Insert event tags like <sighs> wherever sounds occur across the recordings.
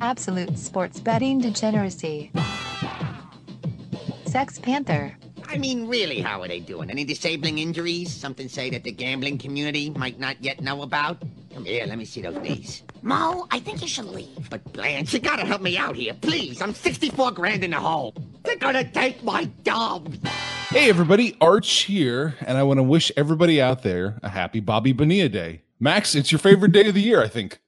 Absolute sports betting degeneracy. Sex Panther. I mean, really, how are they doing? Any disabling injuries? Something say that the gambling community might not yet know about? Come here, let me see those knees. Mo, I think you should leave. But Blanche, you gotta help me out here, please. I'm 64 grand in the hole. They're gonna take my dog. Hey, everybody, Arch here, and I want to wish everybody out there a happy Bobby Bonilla Day. Max, it's your favorite day of the year, I think.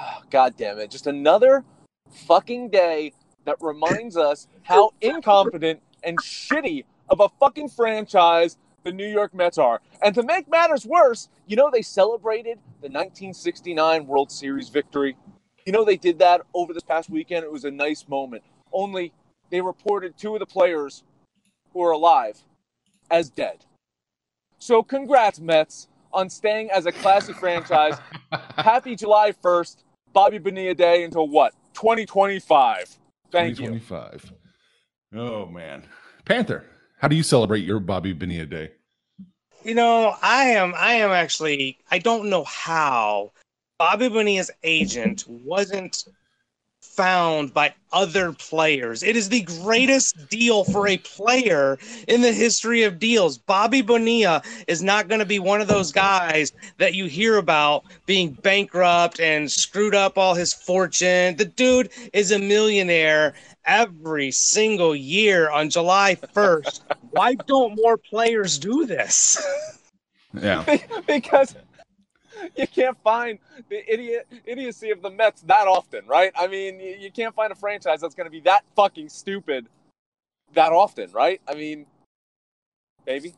<sighs> God damn it. Just another fucking day that reminds us how <laughs> incompetent and shitty of a fucking franchise the New York Mets are. And to make matters worse, you know they celebrated the 1969 World Series victory. You know they did that over this past weekend. It was a nice moment. Only they reported two of the players who are alive as dead. So congrats Mets on staying as a classy franchise. <laughs> Happy July 1st, Bobby Bonilla Day until what? 2025. Thank you. 2025. Oh, man. Panther, how do you celebrate your Bobby Bonilla Day? You know, I am I am actually I don't know how Bobby Bonilla's agent wasn't found by other players. It is the greatest deal for a player in the history of deals. Bobby Bonilla is not going to be one of those guys that you hear about being bankrupt and screwed up all his fortune. The dude is a millionaire every single year on July 1st. Why don't more players do this? Yeah. <laughs> because <laughs> you can't find the idiot idiocy of the Mets that often, right? I mean, you, you can't find a franchise that's going to be that fucking stupid that often, right? I mean, maybe.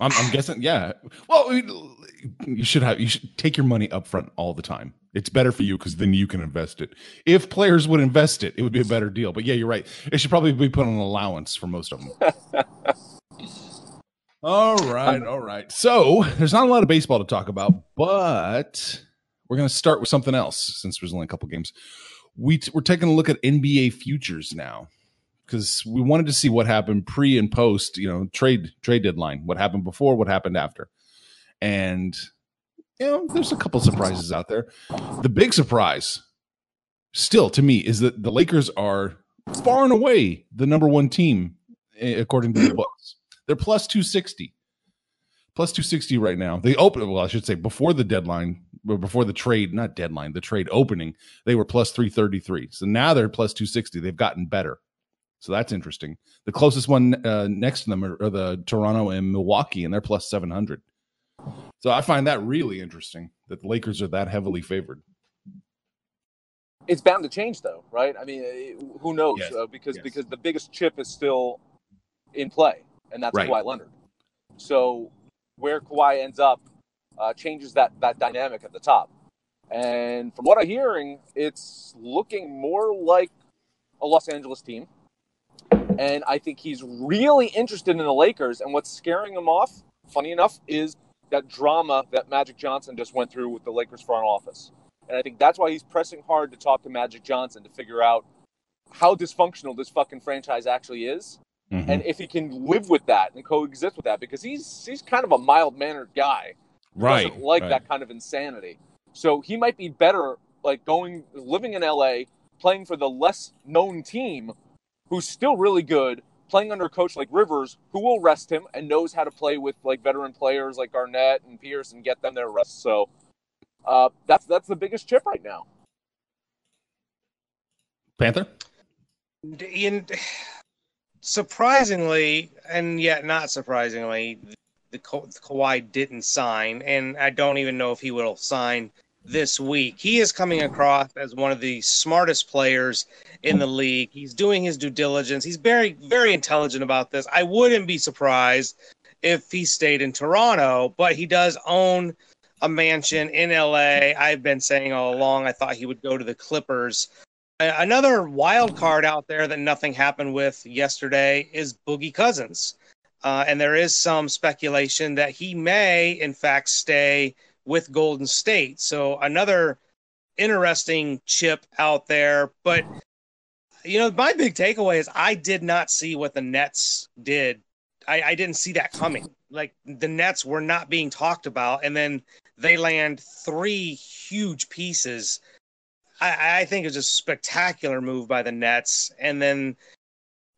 I'm, I'm guessing, yeah. Well, you should have you should take your money up front all the time. It's better for you because then you can invest it. If players would invest it, it would be a better deal. But yeah, you're right. It should probably be put on an allowance for most of them. <laughs> all right, all right. So there's not a lot of baseball to talk about, but we're going to start with something else since there's only a couple games. We t- we're taking a look at NBA futures now because we wanted to see what happened pre and post, you know, trade trade deadline. What happened before? What happened after? And you know, there's a couple surprises out there. The big surprise, still to me, is that the Lakers are far and away the number one team eh, according to the <clears throat> books. They're plus two sixty, plus two sixty right now. They open well, I should say before the deadline, or before the trade, not deadline, the trade opening, they were plus three thirty three. So now they're plus two sixty. They've gotten better. So that's interesting. The closest one uh, next to them are, are the Toronto and Milwaukee, and they're plus 700. So I find that really interesting that the Lakers are that heavily favored. It's bound to change, though, right? I mean, eh, who knows? Yes. Uh, because Yes. because the biggest chip is still in play, and that's Right. Kawhi Leonard. So where Kawhi ends up uh, changes that that dynamic at the top. And from what I'm hearing, it's looking more like a Los Angeles team. And I think he's really interested in the Lakers. And what's scaring him off, funny enough, is that drama that Magic Johnson just went through with the Lakers front office. And I think that's why he's pressing hard to talk to Magic Johnson to figure out how dysfunctional this fucking franchise actually is. Mhm. And if he can live with that and coexist with that, because he's he's kind of a mild mannered guy right. doesn't like right. that kind of insanity. So he might be better like going living in LA, playing for the less known team who's still really good, playing under a coach like Rivers, who will rest him and knows how to play with like veteran players like Garnett and Pierce and get them their rest. So uh, that's that's the biggest chip right now. Panther? in, surprisingly, and yet not surprisingly, the Ka- Kawhi didn't sign, and I don't even know if he will sign this week. He is coming across as one of the smartest players in the league. He's doing his due diligence. He's very, very intelligent about this. I wouldn't be surprised if he stayed in Toronto, but he does own a mansion in LA. I've been saying all along I thought he would go to the Clippers Another wild card out there that nothing happened with yesterday is Boogie Cousins. Uh, and there is some speculation that he may, in fact, stay with Golden State. So another interesting chip out there. But, you know, my big takeaway is I did not see what the Nets did. I, I didn't see that coming. Like the Nets were not being talked about. And then they land three huge pieces. I, I think was a spectacular move by the Nets. And then,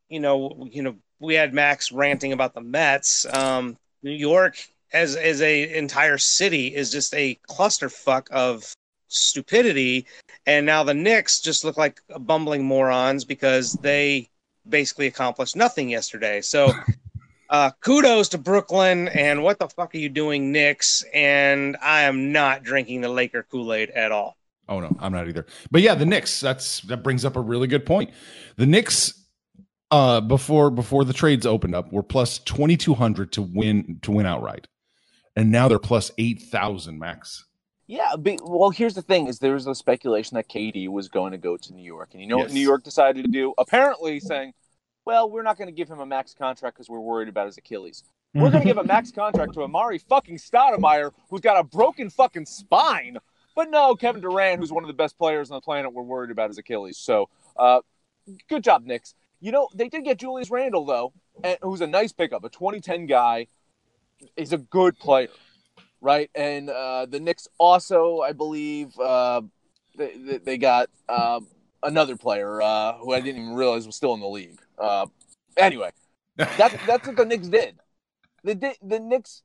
you know, you know, we had Max ranting about the Mets. Um, New York as as a entire city is just a clusterfuck of stupidity, and now the Knicks just look like bumbling morons because they basically accomplished nothing yesterday. So. Uh, kudos to Brooklyn, and what the fuck are you doing, Knicks? And I am not drinking the Laker Kool Aid at all. Oh no, I'm not either. But yeah, the Knicks. That's that brings up a really good point. The Knicks, uh, before before the trades opened up, were plus 2200 to win to win outright, and now they're plus eight thousand max. Yeah, but, well, here's the thing: is there was a speculation that KD was going to go to New York, and you know what New York decided to do? Apparently, saying, "Well, we're not going to give him a max contract because we're worried about his Achilles. We're going <laughs> to give a max contract to Amar'e fucking Stoudemire, who's got a broken fucking spine." But no, Kevin Durant, who's one of the best players on the planet, we're worried about his Achilles. So, uh, good job, Knicks. You know they did get Julius Randle though, and, who's a nice pickup, a 2010 guy. He's a good player right? And uh, the Knicks also, I believe, uh, they, they- got um another player uh, who I didn't even realize was still in the league. Uh, anyway, that's <laughs> that's what the Knicks did. The the Knicks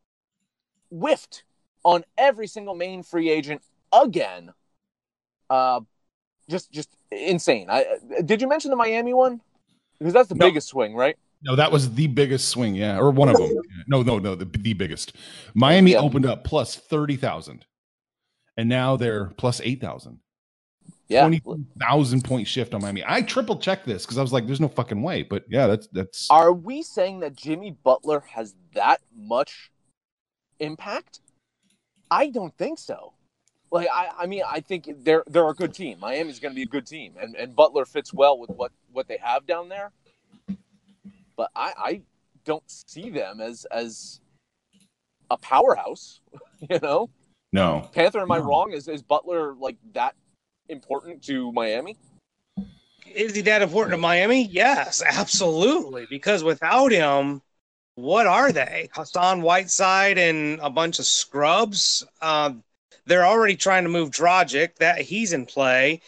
whiffed on every single main free agent again. Uh, just just insane. I did you mention the Miami one? Because that's the No. biggest swing, right? No, that was the biggest swing, yeah, or one of them. <laughs> No, no, no, the, the biggest. Miami Yeah. opened up plus thirty thousand, and now they're plus eight thousand. Yeah. Twenty thousand point shift on Miami. I triple checked this because I was like, "There's no fucking way." But yeah, that's that's Are we saying that Jimmy Butler has that much impact? I don't think so. Like I, I mean, I think they're they're a good team. Miami's going to be a good team, and, and Butler fits well with what what they have down there. But I, I don't see them as as a powerhouse. <laughs> You know, no. Panther. Am I wrong? Is is Butler like that important to Miami? Is he that important to Miami? Yes, absolutely. Because without him, what are they? Hassan Whiteside and a bunch of scrubs. Um, they're already trying to move Dragic. That he's in play,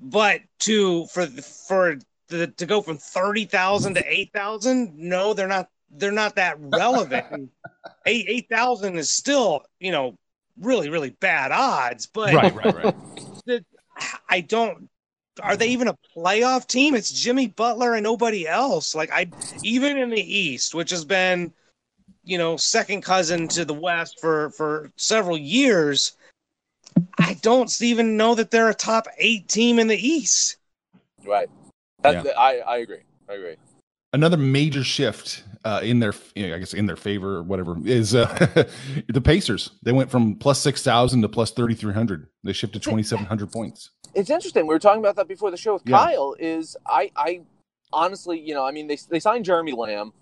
but to for for the, to go from thirty thousand to eight thousand, no, they're not. They're not that relevant. <laughs> Eight eight thousand is still, you know, really really bad odds. But Right, right, right. <laughs> the, I don't. Are they even a playoff team? It's Jimmy Butler and nobody else. Like I, even in the East, which has been, you know, second cousin to the West for for several years, I don't even know that they're a top eight team in the East. Right. That, Yeah. that- I I agree. I agree. Another major shift uh, in their, you know, I guess, in their favor or whatever is uh, <laughs> the Pacers. They went from plus six thousand to plus thirty three hundred. They shifted twenty seven hundred points. it's interesting. We were talking about that before the show with Yeah. Kyle. Is I, I honestly, you know, I mean, they they signed Jeremy Lamb.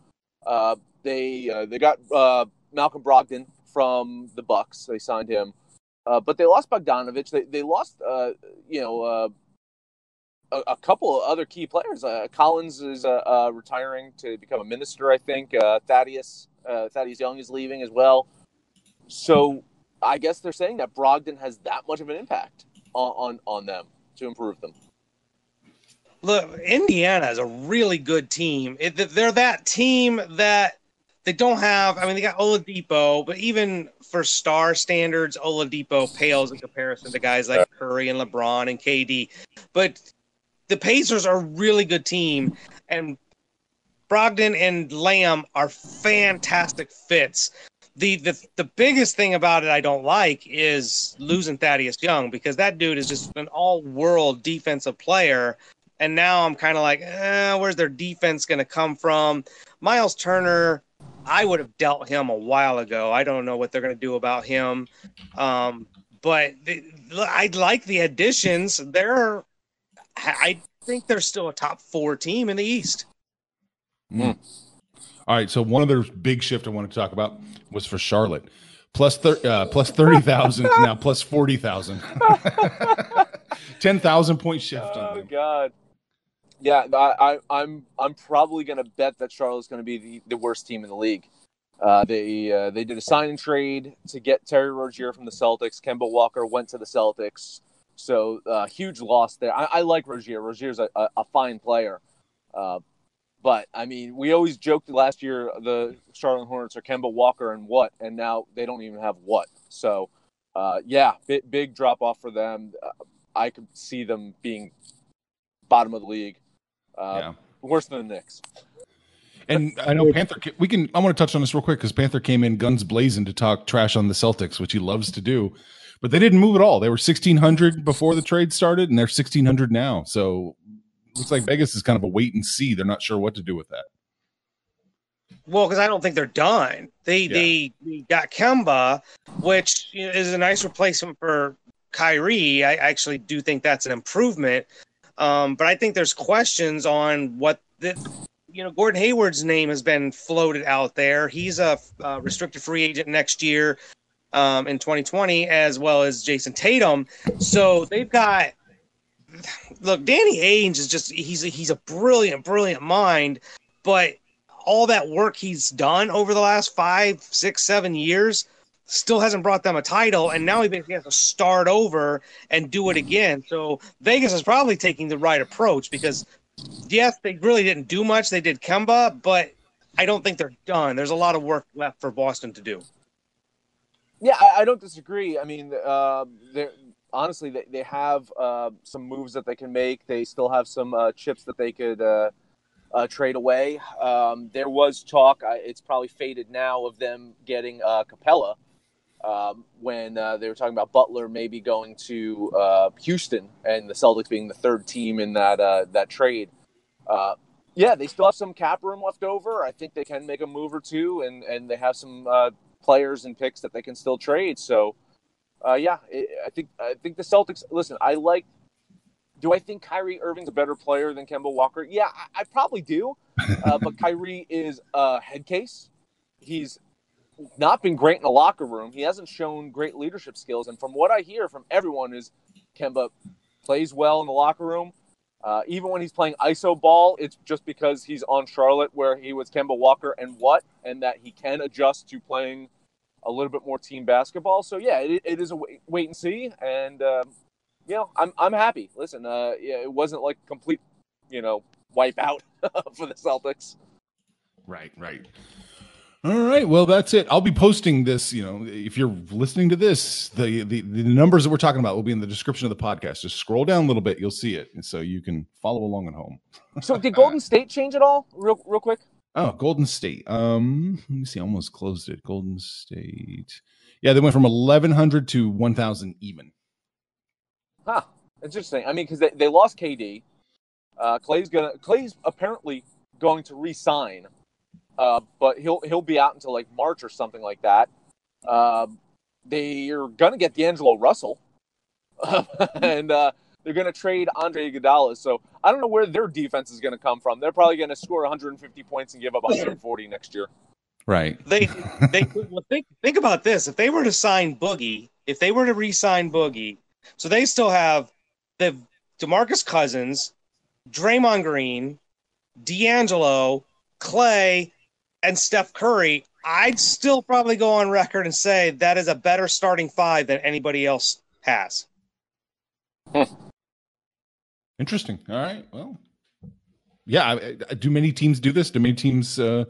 Uh, they uh, they got uh, Malcolm Brogdon from the Bucks. They signed him, uh, but they lost Bogdanovich. They they lost, uh, you know, uh, a, a couple of other key players. Uh, Collins is uh, retiring to become a minister. I think Thaddeus Thaddeus Young is leaving as well. So I guess they're saying that Brogdon has that much of an impact on, on, on them to improve them. Look, Indiana is a really good team. It, they're that team that they don't have. I mean, they got Oladipo, but even for star standards, Oladipo pales in comparison to guys like Curry and LeBron and KD. But the Pacers are a really good team, and Brogdon and Lamb are fantastic fits. The, the the biggest thing about it I don't like is losing Thaddeus Young because that dude is just an all world defensive player. And now I'm kind of like, eh, where's their defense going to come from? Miles Turner, I would have dealt him a while ago. I don't know what they're going to do about him. Um, but the, I like the additions. They're I think they're still a top four team in the East. Mm. All right, so one other big shift I wanted to talk about was for Charlotte. Plus, thir- uh, plus 30,000 <laughs> now plus 40,000. <laughs> 10,000 point shift on Oh them. God. Yeah, I, I, I'm I'm probably gonna bet that Charlotte's gonna be the, the worst team in the league. Uh, they uh, they did a sign and trade to get Terry Rozier from the Celtics. Kemba Walker went to the Celtics, so uh, huge loss there. I, I like Rozier. Rozier's a, a, a fine player, uh, but I mean, we always joked last year the Charlotte Hornets are Kemba Walker and what, and now they don't even have what. So, uh, yeah, big, big drop off for them. Uh, I could see them being bottom of the league, uh, Yeah. worse than the Knicks. And I know Panther. We can. I want to touch on this real quick because Panther came in guns blazing to talk trash on the Celtics, which he loves to do. But they didn't move at all. They were sixteen hundred before the trade started, and they're sixteen hundred now. So looks like Vegas is kind of a wait and see. They're not sure what to do with that. Well, because I don't think they're done. They Yeah. they, they got Kemba, which is a nice replacement for Kyrie. I actually do think that's an improvement. Um, but I think there's questions on what the you know Gordon Hayward's name has been floated out there. He's a, uh restricted free agent next year um, in 2020, as well as Jayson Tatum. So they've got look. Danny Ainge is just he's a, he's a brilliant, brilliant mind, but all that work he's done over the last five, six, seven years still hasn't brought them a title, and now he basically has to start over and do it again. So Vegas is probably taking the right approach because yes, they really didn't do much. They did Kemba, but I don't think they're done. There's a lot of work left for Boston to do. Yeah, I, I don't disagree. I mean, uh, honestly they, they have uh, some moves that they can make. They still have some uh, chips that they could uh, uh, trade away. Um, there was talk. It's probably faded now of them getting uh, Capela um, when uh, they were talking about Butler maybe going to uh, Houston and the Celtics being the third team in that uh, that trade. Uh, yeah, they still have some cap room left over. I think they can make a move or two, and and they have some uh, players and picks that they can still trade. So, uh, yeah, it, I think I think the Celtics. Listen, I like. Do I think Kyrie Irving's a better player than Kemba Walker? Yeah, I, I probably do. Uh, but <laughs> Kyrie is a head case. He's not been great in the locker room. He hasn't shown great leadership skills. And from what I hear from everyone is Kemba plays well in the locker room. Uh, even when he's playing ISO ball, it's just because he's on Charlotte where he was Kemba Walker and what, and that he can adjust to playing a little bit more team basketball. So yeah, it, it is a wait, wait and see. And um, you know, I'm I'm happy. Listen, uh, yeah, it wasn't like complete, you know, wipe out <laughs> for the Celtics. Right, right. All right. Well, that's it. I'll be posting this. You know, if you're listening to this, the, the the numbers that we're talking about will be in the description of the podcast. Just scroll down a little bit, you'll see it, and so you can follow along at home. So did Golden <laughs> State change at all? Real real quick. Oh, Golden State. Um, let me see. I almost closed it. Golden State. Yeah, they went from eleven hundred to one thousand even. Huh. Interesting. I mean, because they, they lost KD. Uh, Clay's gonna Clay's apparently going to re-sign, uh, but he'll he'll be out until like March or something like that. Um, they're gonna get D'Angelo Russell, <laughs> and uh, they're gonna trade Andre Iguodala. So I don't know where their defense is gonna come from. They're probably gonna score 150 points and give up 140 next year. Right. They they well, think think about this. If they were to sign Boogie, if they were to re-sign Boogie, so they still have the DeMarcus Cousins, Draymond Green, D'Angelo, Clay, and Steph Curry. I'd still probably go on record and say that is a better starting five than anybody else has. <laughs> Interesting. All right. Well, yeah. I, I- do many teams do this? Do many teams uh,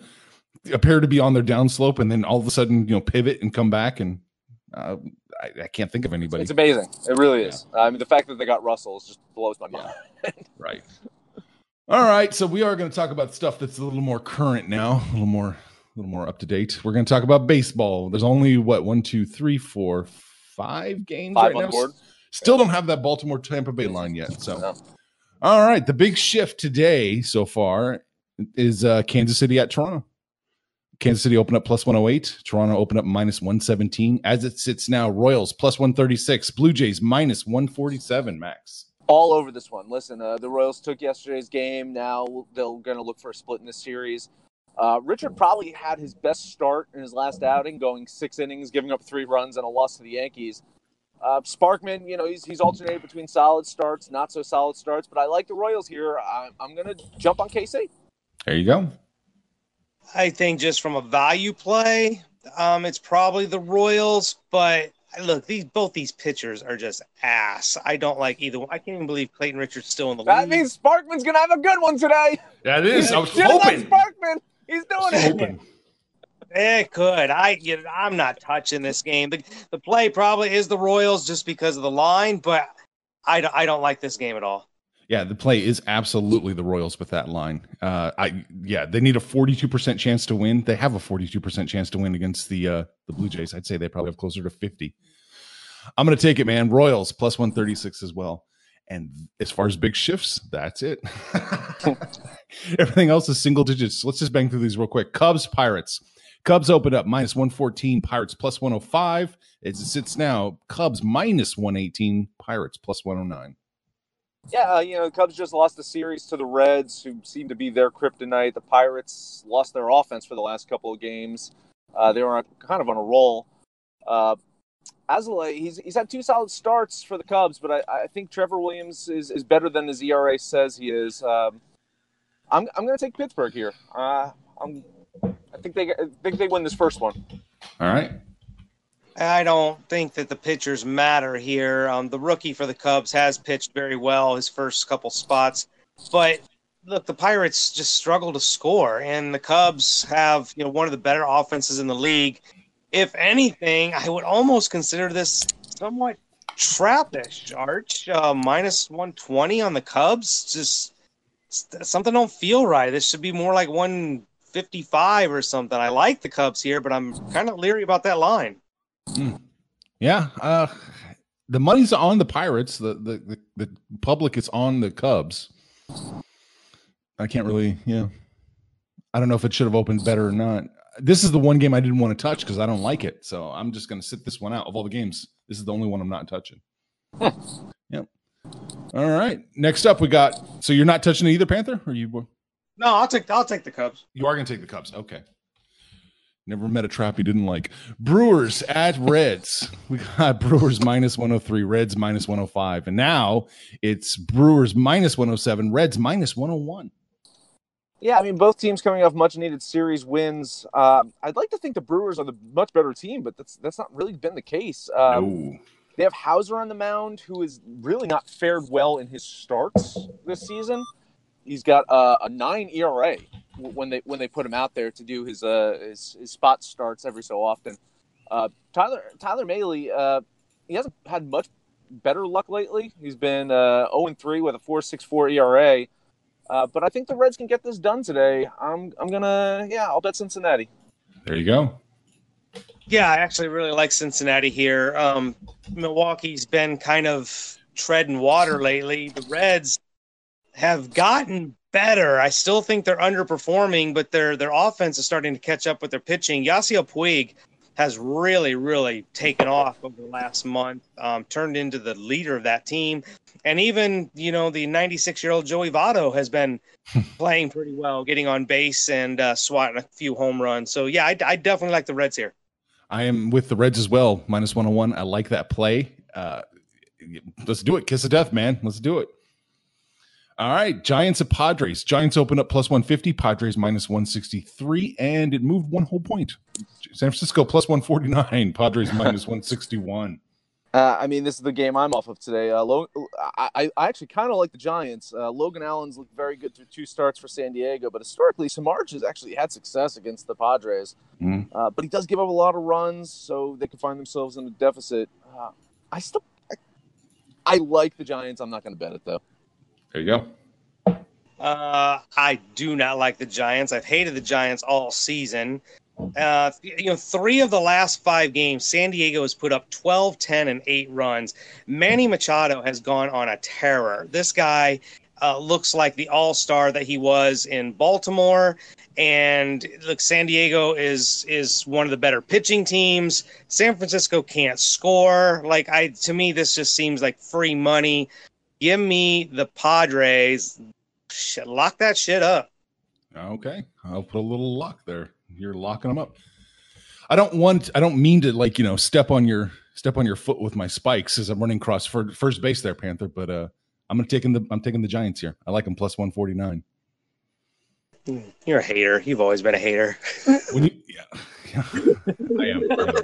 appear to be on their downslope and then all of a sudden, you know, pivot and come back? And uh, I, I can't think of anybody. It's amazing. It really is. I mean, the fact that they got Russell is just blows my mind. Right. <laughs> All right. So we are going to talk about stuff that's a little more current now, a little more, a little more up to date. We're going to talk about baseball. There's only what one, two, three, four, five games Five right now. board. Still don't have that Baltimore Tampa Bay line yet. So, No. all right. The big shift today so far is uh, Kansas City at Toronto. Kansas City opened up plus 108. Toronto opened up minus 117. As it sits now, Royals plus 136. Blue Jays minus 147, Max. All over this one. Listen, uh, the Royals took yesterday's game. Now they're going to look for a split in this series. Uh, Richard probably had his best start in his last outing, going six innings, giving up three runs and a loss to the Yankees. Uh, Sparkman, you know, he's, he's alternated between solid starts, not so solid starts, but I like the Royals here. I, I'm going to jump on KC. There you go. I think just from a value play, um, it's probably the Royals. But look, these both these pitchers are just ass. I don't like either one. I can't even believe Clayton Richard's still in the line. That league. means Sparkman's going to have a good one today. That is. it is. I <laughs> was Shit on hoping. Sparkman. He's doing it. hoping. It could. I you know, I'm not touching this game. The, the play probably is the Royals just because of the line, but I, I don't like this game at all. Yeah, the play is absolutely the Royals with that line. Uh, I yeah, they need a forty-two percent chance to win. They have a forty-two percent chance to win against the uh, the Blue Jays. I'd say they probably have closer to fifty. I'm going to take it, man. Royals plus one thirty-six as well. And as far as big shifts, that's it. <laughs> Everything else is single digits. Let's just bang through these real quick. Cubs, Pirates. Cubs open up minus 114, Pirates plus 105. As it sits now, Cubs minus 118, Pirates plus 109. Yeah, uh, you know, the Cubs just lost the series to the Reds, who seem to be their kryptonite. The Pirates lost their offense for the last couple of games. Uh, they were kind of on a roll. Uh, Alzolay, he's he's had two solid starts for the Cubs, but I, I think Trevor Williams is, is better than his ERA says he is. Um, I'm I'm going to take Pittsburgh here. Uh, I'm I think they I think they win this first one. All right. I don't think that the pitchers matter here. Um, the rookie for the Cubs has pitched very well his first couple spots, but look, the Pirates just struggle to score, and the Cubs have you know one of the better offenses in the league. If anything, I would almost consider this somewhat trappish. Arch uh, minus one twenty on the Cubs, just something don't feel right. This should be more like one fifty five or something. I like the Cubs here, but I'm kind of leery about that line. Yeah. Uh, the money's on the Pirates. The, the the the public is on the Cubs. I can't really, yeah. I don't know if it should have opened better or not. This is the one game I didn't want to touch because I don't like it. So I'm just going to sit this one out. Of all the games, this is the only one I'm not touching. <laughs> yep. All right. Next up, we got. So you're not touching either Panther, or you? No, I'll take I'll take the Cubs. You are going to take the Cubs. Okay. Never met a trap you didn't like. Brewers at Reds. We got Brewers minus 103, Reds minus 105. And now it's Brewers minus 107, Reds minus 101. Yeah, I mean, both teams coming off much needed series wins. Um, I'd like to think the Brewers are the much better team, but that's that's not really been the case. Um, no. They have Houser on the mound, who has really not fared well in his starts this season. He's got uh, a nine ERA when they when they put him out there to do his uh, his, his spot starts every so often. Uh, Tyler Tyler Mahle, uh, he hasn't had much better luck lately. He's been uh, 0 3 with a 4.64 ERA. Uh, but I think the Reds can get this done today. I'm I'm gonna yeah I'll bet Cincinnati. There you go. Yeah, I actually really like Cincinnati here. Um, Milwaukee's been kind of treading water lately. The Reds have gotten better. I still think they're underperforming, but their their offense is starting to catch up with their pitching. Yasiel Puig has really, really taken off over the last month, um, turned into the leader of that team. And even, you know, the 96 year old Joey Votto has been <laughs> playing pretty well, getting on base and uh, swatting a few home runs. So, yeah, I, I definitely like the Reds here. I am with the Reds as well, minus 101. I like that play. Uh, let's do it. Kiss of death, man. Let's do it. All right, Giants at Padres. Giants open up plus 150, Padres minus 163, and it moved one whole point. San Francisco plus 149, <laughs> Padres minus 161. Uh, I mean, this is the game I'm off of today. Uh, Lo- I, I actually kind of like the Giants. Uh, Logan Allen's looked very good through two starts for San Diego, but historically, Samardzija has actually had success against the Padres. Uh, but he does give up a lot of runs, so they can find themselves in a deficit. Uh, I still, I, I like the Giants. I'm not going to bet it though. There you go. Uh, I do not like the Giants. I've hated the Giants all season. Uh, you know, three of the last five games, San Diego has put up 12, 10, and eight runs. Manny Machado has gone on a terror. This guy uh, looks like the all star that he was in Baltimore. And look, San Diego is is one of the better pitching teams. San Francisco can't score. Like I, to me, this just seems like free money Give me the Padres. Shit, lock that shit up. Okay, I'll put a little lock there. You're locking them up. I don't want. I don't mean to like you know step on your step on your foot with my spikes as I'm running across for first base there, Panther. But uh, I'm gonna taking the I'm taking the Giants here. I like them plus one forty nine. You're a hater. You've always been a hater. You, yeah, <laughs> yeah, I am. I am.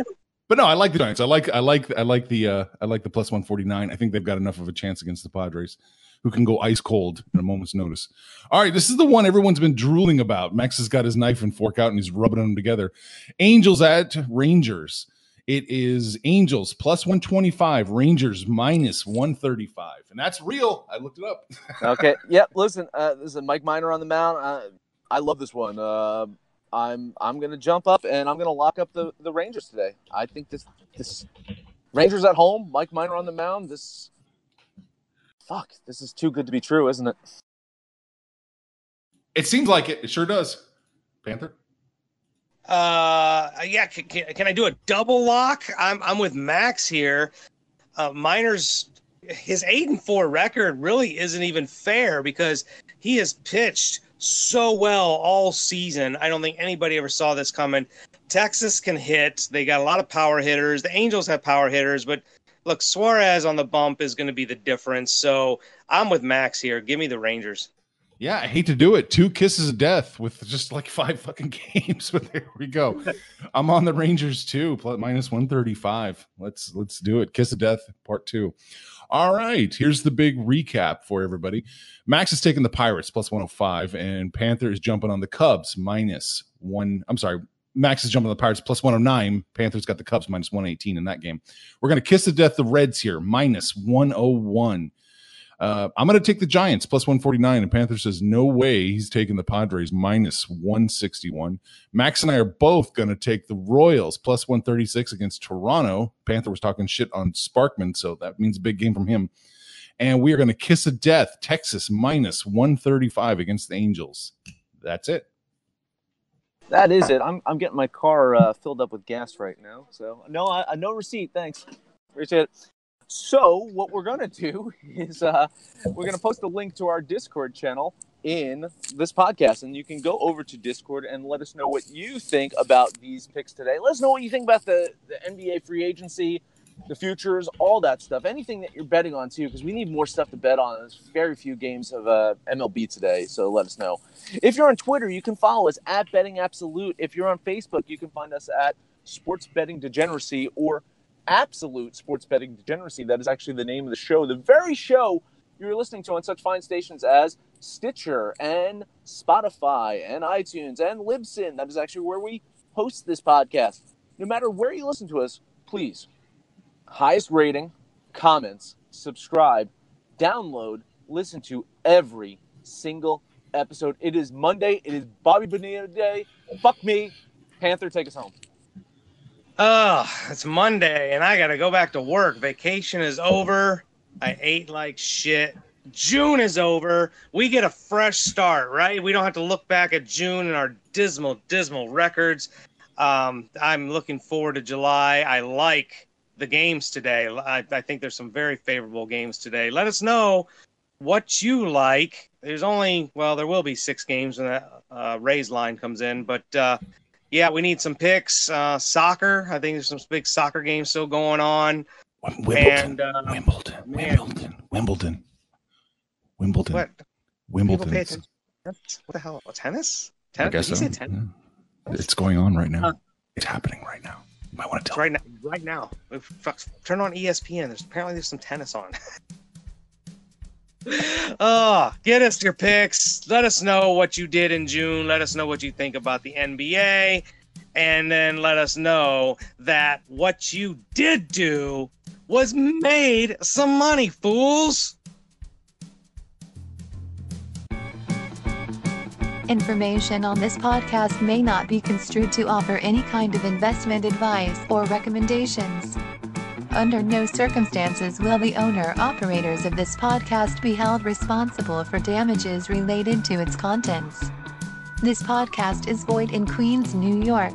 But no, I like the Giants. I like I like I like the uh I like the plus one forty nine. I think they've got enough of a chance against the Padres, who can go ice cold at a moment's notice. All right, this is the one everyone's been drooling about. Max has got his knife and fork out and he's rubbing them together. Angels at Rangers. It is Angels plus 125, Rangers minus 135. And that's real. I looked it up. <laughs> okay. Yep. Listen, uh, this is Mike Minor on the mound. Uh, I love this one. Uh, I'm I'm gonna jump up and I'm gonna lock up the, the Rangers today. I think this this Rangers at home, Mike Minor on the mound. This fuck, this is too good to be true, isn't it? It seems like it. It sure does. Panther. Uh, yeah. Can, can, can I do a double lock? I'm I'm with Max here. Uh, Minor's, his eight and four record really isn't even fair because he has pitched so well all season. I don't think anybody ever saw this coming. Texas can hit. They got a lot of power hitters. The Angels have power hitters, but look, Suarez on the bump is going to be the difference. So I'm with Max here. Give me the Rangers. Yeah, I hate to do it. Two kisses of death with just like five fucking <laughs> games, but there we go. I'm on the Rangers too, plus minus 135. Let's let's do it. Kiss of death, part two. All right, here's the big recap for everybody. Max is taking the Pirates plus 105, and Panther is jumping on the Cubs minus one. I'm sorry, Max is jumping on the Pirates plus 109. Panthers got the Cubs minus 118 in that game. We're going to kiss to death the Reds here, minus 101. Uh, I'm going to take the Giants plus 149, and Panther says no way he's taking the Padres minus 161. Max and I are both going to take the Royals plus 136 against Toronto. Panther was talking shit on Sparkman, so that means a big game from him. And we are going to kiss a death Texas minus 135 against the Angels. That's it. That is it. I'm I'm getting my car uh, filled up with gas right now. So no, I, no receipt. Thanks. Appreciate it. So what we're gonna do <laughs> is uh, we're gonna post a link to our Discord channel in this podcast, and you can go over to Discord and let us know what you think about these picks today. Let us know what you think about the, the NBA free agency, the futures, all that stuff. Anything that you're betting on too, because we need more stuff to bet on. There's very few games of uh, MLB today, so let us know. If you're on Twitter, you can follow us at Betting Absolute. If you're on Facebook, you can find us at Sports Betting Degeneracy or Absolute Sports Betting Degeneracy. That is actually the name of the show. The very show you're listening to on such fine stations as Stitcher and Spotify and iTunes and Libsyn. That is actually where we host this podcast. No matter where you listen to us, please, highest rating, comments, subscribe, download, listen to every single episode. It is Monday. It is Bobby Bonilla Day. Fuck me. Panther, take us home. Oh, it's Monday and I got to go back to work. Vacation is over. I ate like shit. June is over. We get a fresh start, right? We don't have to look back at June and our dismal, dismal records. Um, I'm looking forward to July. I like the games today. I, I think there's some very favorable games today. Let us know what you like. There's only, well, there will be six games when that uh, Rays line comes in, but uh, yeah, we need some picks. Uh, soccer, I think there's some big soccer games still going on. Wimbledon, And, uh, Wimbledon. Wimbledon, Wimbledon, Wimbledon, What? Wimbledon. What the hell? Tennis? I Tennis? guess Did so. tennis? Yeah. It's going on right now. Huh. It's happening right now. You might want to tell. Right now, right now. Fuck, Turn on ESPN. There's apparently there's some tennis on. <laughs> oh, get us your picks. Let us know what you did in June. Let us know what you think about the NBA. And then let us know that what you did do was made some money, fools. Information on this podcast may not be construed to offer any kind of investment advice or recommendations. Under no circumstances will the owner operators of this podcast be held responsible for damages related to its contents. This podcast is void in Queens, New York.